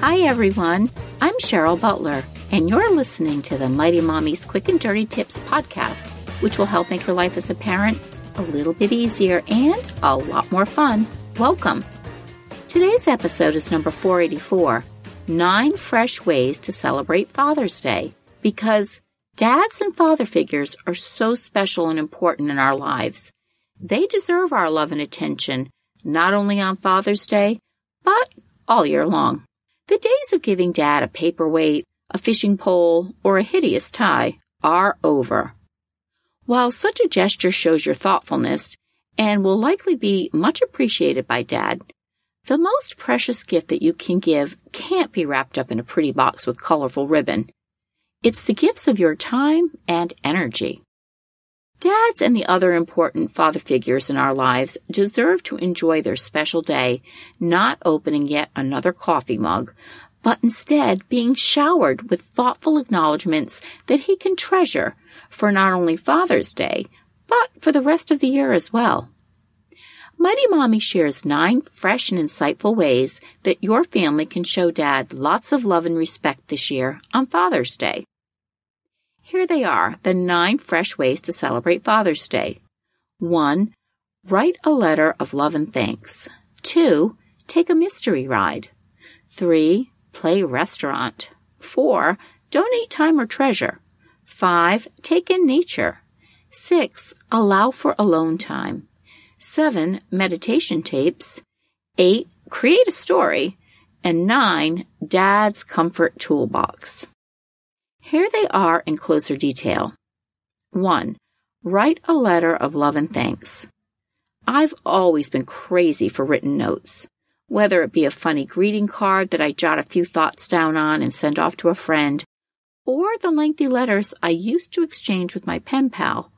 Hi, everyone. I'm Cheryl Butler, and you're listening to the Mighty Mommy's Quick and Dirty Tips podcast, which will help make your life as a parent a little bit easier and a lot more fun. Welcome. Today's episode is number 484 Nine Fresh Ways to Celebrate Father's Day. Because dads and father figures are so special and important in our lives. They deserve our love and attention, not only on Father's Day, but all year long. The days of giving dad a paperweight, a fishing pole, or a hideous tie are over. While such a gesture shows your thoughtfulness and will likely be much appreciated by dad, the most precious gift that you can give can't be wrapped up in a pretty box with colorful ribbon. It's the gifts of your time and energy. Dads and the other important father figures in our lives deserve to enjoy their special day, not opening yet another coffee mug, but instead being showered with thoughtful acknowledgments that he can treasure for not only Father's Day, but for the rest of the year as well. Mighty Mommy shares nine fresh and insightful ways that your family can show Dad lots of love and respect this year on Father's Day. Here they are, the nine fresh ways to celebrate Father's Day. 1. Write a letter of love and thanks. 2. Take a mystery ride. 3. Play restaurant. 4. Donate time or treasure. 5. Take in nature. 6. Allow for alone time. 7. Meditation tapes. 8. Create a story. And 9. Dad's Comfort Toolbox. Here they are in closer detail. 1. Write a letter of love and thanks. I've always been crazy for written notes, whether it be a funny greeting card that I jot a few thoughts down on and send off to a friend, or the lengthy letters I used to exchange with my pen pal.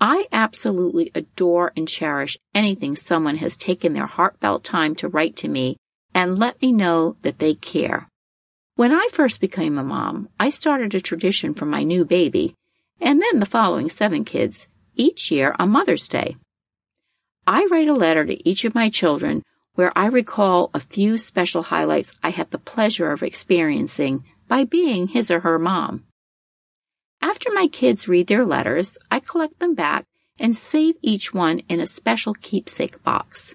I absolutely adore and cherish anything someone has taken their heartfelt time to write to me and let me know that they care. When I first became a mom, I started a tradition for my new baby, and then the following seven kids, each year on Mother's Day. I write a letter to each of my children where I recall a few special highlights I had the pleasure of experiencing by being his or her mom. After my kids read their letters, I collect them back and save each one in a special keepsake box.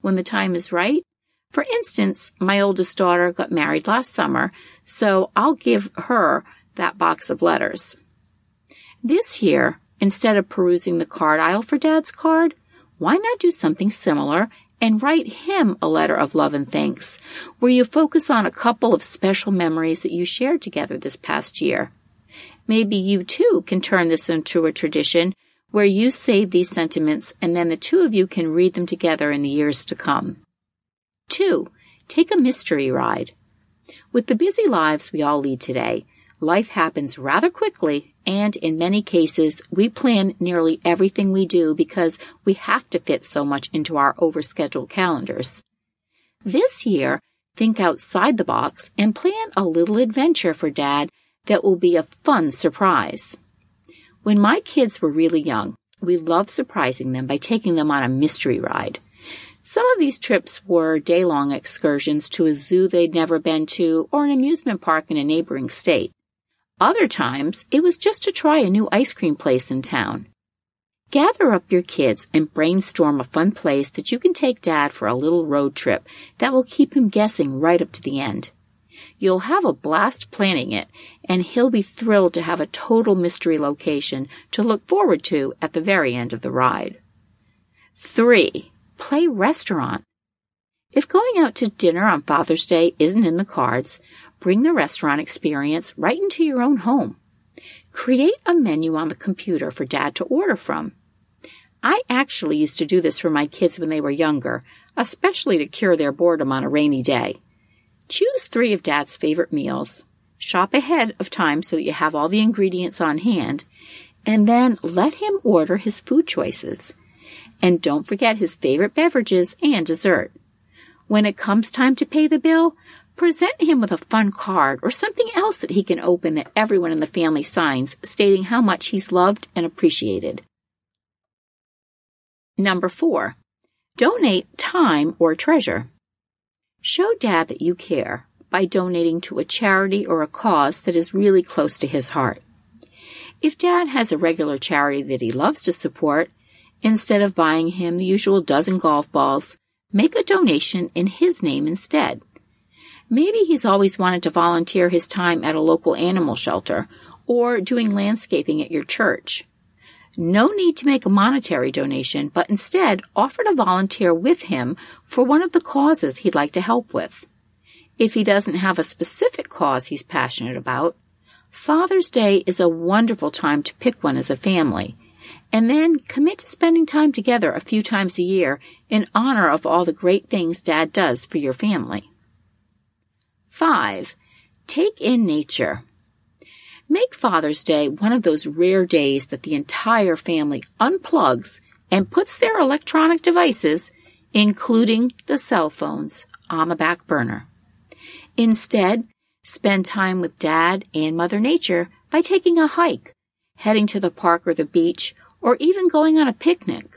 When the time is right, for instance, my oldest daughter got married last summer, so I'll give her that box of letters. This year, instead of perusing the card aisle for Dad's card, why not do something similar and write him a letter of love and thanks, where you focus on a couple of special memories that you shared together this past year? Maybe you too can turn this into a tradition where you save these sentiments and then the two of you can read them together in the years to come. Two, take a mystery ride. With the busy lives we all lead today, life happens rather quickly, and in many cases, we plan nearly everything we do because we have to fit so much into our overscheduled calendars. This year, think outside the box and plan a little adventure for Dad that will be a fun surprise. When my kids were really young, we loved surprising them by taking them on a mystery ride. Some of these trips were day long excursions to a zoo they'd never been to or an amusement park in a neighboring state. Other times, it was just to try a new ice cream place in town. Gather up your kids and brainstorm a fun place that you can take Dad for a little road trip that will keep him guessing right up to the end. You'll have a blast planning it, and he'll be thrilled to have a total mystery location to look forward to at the very end of the ride. 3. Play restaurant. If going out to dinner on Father's Day isn't in the cards, bring the restaurant experience right into your own home. Create a menu on the computer for dad to order from. I actually used to do this for my kids when they were younger, especially to cure their boredom on a rainy day. Choose three of dad's favorite meals. Shop ahead of time so that you have all the ingredients on hand, and then let him order his food choices. And don't forget his favorite beverages and dessert. When it comes time to pay the bill, present him with a fun card or something else that he can open that everyone in the family signs stating how much he's loved and appreciated. Number four, donate time or treasure. Show dad that you care by donating to a charity or a cause that is really close to his heart. If dad has a regular charity that he loves to support, instead of buying him the usual dozen golf balls, make a donation in his name instead. Maybe he's always wanted to volunteer his time at a local animal shelter or doing landscaping at your church. No need to make a monetary donation, but instead offer to volunteer with him for one of the causes he'd like to help with. If he doesn't have a specific cause he's passionate about, Father's Day is a wonderful time to pick one as a family, and then commit to spending time together a few times a year in honor of all the great things Dad does for your family. 5. Take in nature. Make Father's Day one of those rare days that the entire family unplugs and puts their electronic devices, including the cell phones, on the back burner. Instead, spend time with Dad and Mother Nature by taking a hike, heading to the park or the beach, or even going on a picnic.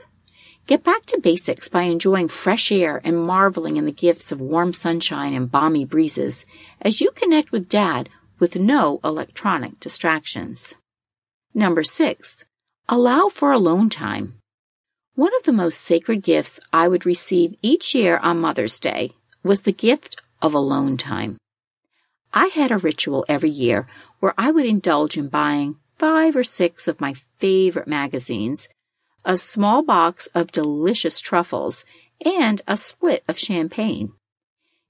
Get back to basics by enjoying fresh air and marveling in the gifts of warm sunshine and balmy breezes as you connect with Dad with no electronic distractions. Number six, allow for alone time. One of the most sacred gifts I would receive each year on Mother's Day was the gift of alone time. I had a ritual every year where I would indulge in buying five or six of my favorite magazines, a small box of delicious truffles, and a split of champagne.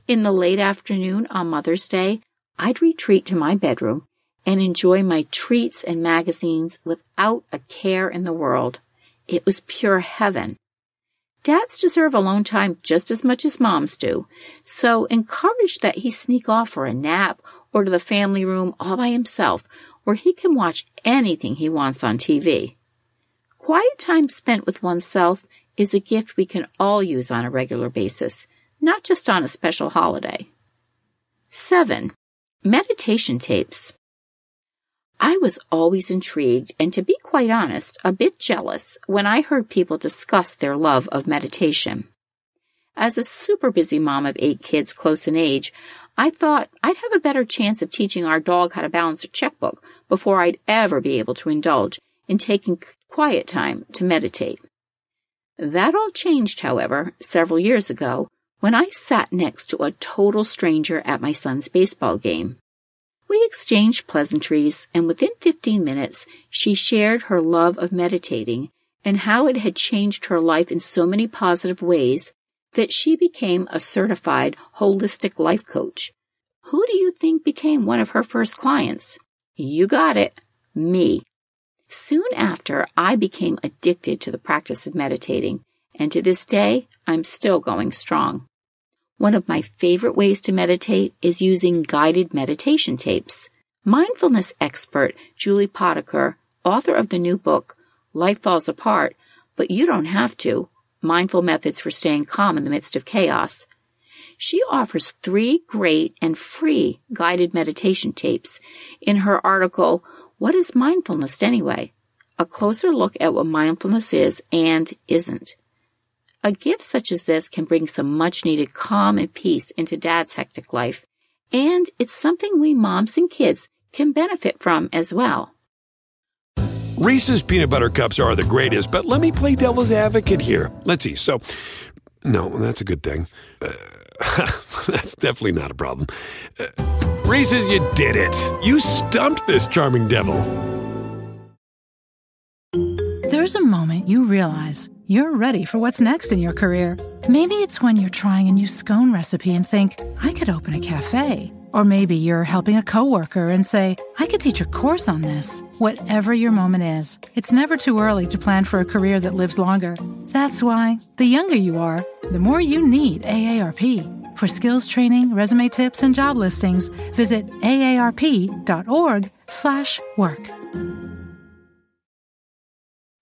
In the late afternoon on Mother's Day, I'd retreat to my bedroom and enjoy my treats and magazines without a care in the world. It was pure heaven. Dads deserve alone time just as much as moms do, so encourage that he sneak off for a nap or to the family room all by himself where he can watch anything he wants on TV. Quiet time spent with oneself is a gift we can all use on a regular basis, not just on a special holiday. 7. Meditation tapes. I was always intrigued and, to be quite honest, a bit jealous when I heard people discuss their love of meditation. As a super busy mom of eight kids close in age, I thought I'd have a better chance of teaching our dog how to balance a checkbook before I'd ever be able to indulge in taking quiet time to meditate. That all changed, however, several years ago when I sat next to a total stranger at my son's baseball game. We exchanged pleasantries, and within 15 minutes, she shared her love of meditating and how it had changed her life in so many positive ways that she became a certified holistic life coach. Who do you think became one of her first clients? You got it. Me. Soon after, I became addicted to the practice of meditating, and to this day, I'm still going strong. One of my favorite ways to meditate is using guided meditation tapes. Mindfulness expert Julie Potiker, author of the new book, Life Falls Apart, but you don't have to, Mindful Methods for Staying Calm in the Midst of Chaos. She offers three great and free guided meditation tapes in her article, What is Mindfulness Anyway? A closer look at what mindfulness is and isn't. A gift such as this can bring some much needed calm and peace into dad's hectic life. And it's something we moms and kids can benefit from as well. Reese's peanut butter cups are the greatest, but let me play devil's advocate here. Let's see. So, no, that's a good thing. Uh, that's definitely not a problem. Uh, Reese's, you did it. You stumped this charming devil. There's a moment you realize you're ready for what's next in your career. Maybe it's when you're trying a new scone recipe and think, I could open a cafe. Or maybe you're helping a coworker and say, I could teach a course on this. Whatever your moment is, it's never too early to plan for a career that lives longer. That's why, the younger you are, the more you need AARP. For skills training, resume tips, and job listings, visit aarp.org/work.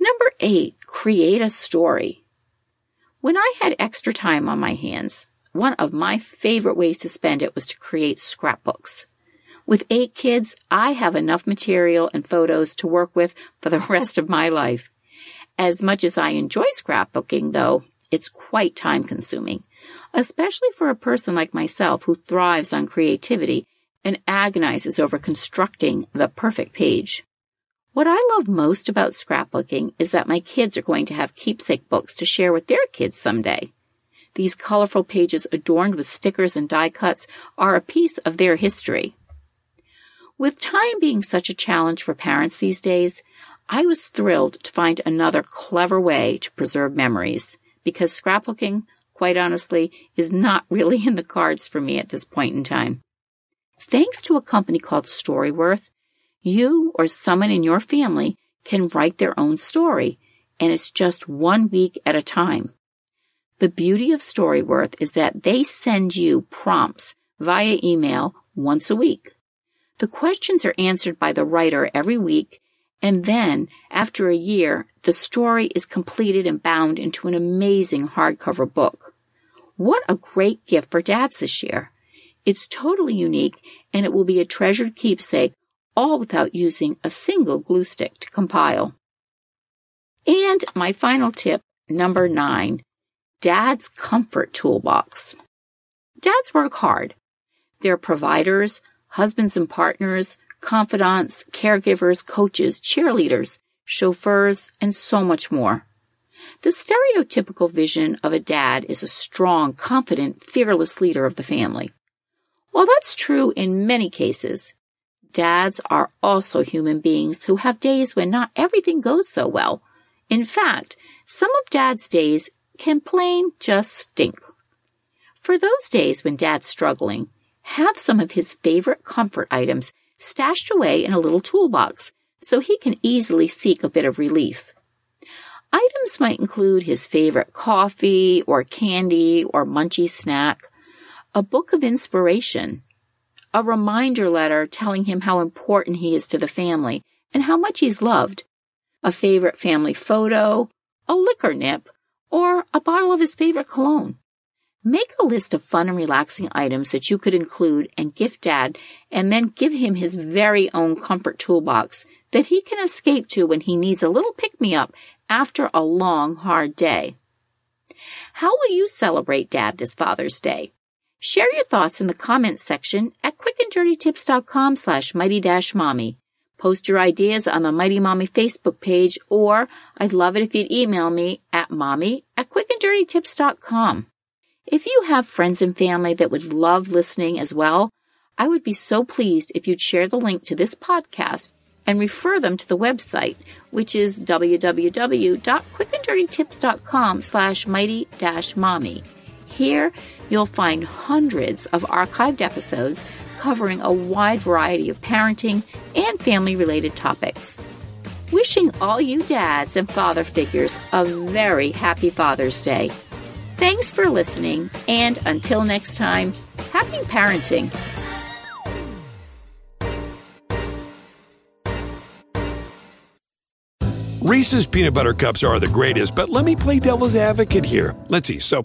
Number eight, create a story. When I had extra time on my hands, one of my favorite ways to spend it was to create scrapbooks. With eight kids, I have enough material and photos to work with for the rest of my life. As much as I enjoy scrapbooking, though, it's quite time consuming, especially for a person like myself who thrives on creativity and agonizes over constructing the perfect page. What I love most about scrapbooking is that my kids are going to have keepsake books to share with their kids someday. These colorful pages adorned with stickers and die cuts are a piece of their history. With time being such a challenge for parents these days, I was thrilled to find another clever way to preserve memories because scrapbooking, quite honestly, is not really in the cards for me at this point in time. Thanks to a company called Storyworth, you or someone in your family can write their own story, and it's just one week at a time. The beauty of Storyworth is that they send you prompts via email once a week. The questions are answered by the writer every week, and then, after a year, the story is completed and bound into an amazing hardcover book. What a great gift for dads this year! It's totally unique, and it will be a treasured keepsake all without using a single glue stick to compile. And my final tip, number nine, Dad's Comfort Toolbox. Dads work hard. They're providers, husbands and partners, confidants, caregivers, coaches, cheerleaders, chauffeurs, and so much more. The stereotypical vision of a dad is a strong, confident, fearless leader of the family. While that's true in many cases, dads are also human beings who have days when not everything goes so well. In fact, some of dad's days can plain just stink. For those days when dad's struggling, have some of his favorite comfort items stashed away in a little toolbox so he can easily seek a bit of relief. Items might include his favorite coffee or candy or munchy snack, a book of inspiration, a reminder letter telling him how important he is to the family and how much he's loved, a favorite family photo, a liquor nip, or a bottle of his favorite cologne. Make a list of fun and relaxing items that you could include and gift dad and then give him his very own comfort toolbox that he can escape to when he needs a little pick me up after a long, hard day. How will you celebrate dad this Father's Day? Share your thoughts in the comments section at quickanddirtytips.com slash mighty-mommy. Post your ideas on the Mighty Mommy Facebook page, or I'd love it if you'd email me at mommy at quickanddirtytips.com. If you have friends and family that would love listening as well, I would be so pleased if you'd share the link to this podcast and refer them to the website, which is www.quickanddirtytips.com slash mighty-mommy. Here, you'll find hundreds of archived episodes covering a wide variety of parenting and family related topics. Wishing all you dads and father figures a very happy Father's Day. Thanks for listening, and until next time, happy parenting. Reese's peanut butter cups are the greatest, but let me play devil's advocate here. Let's see. So,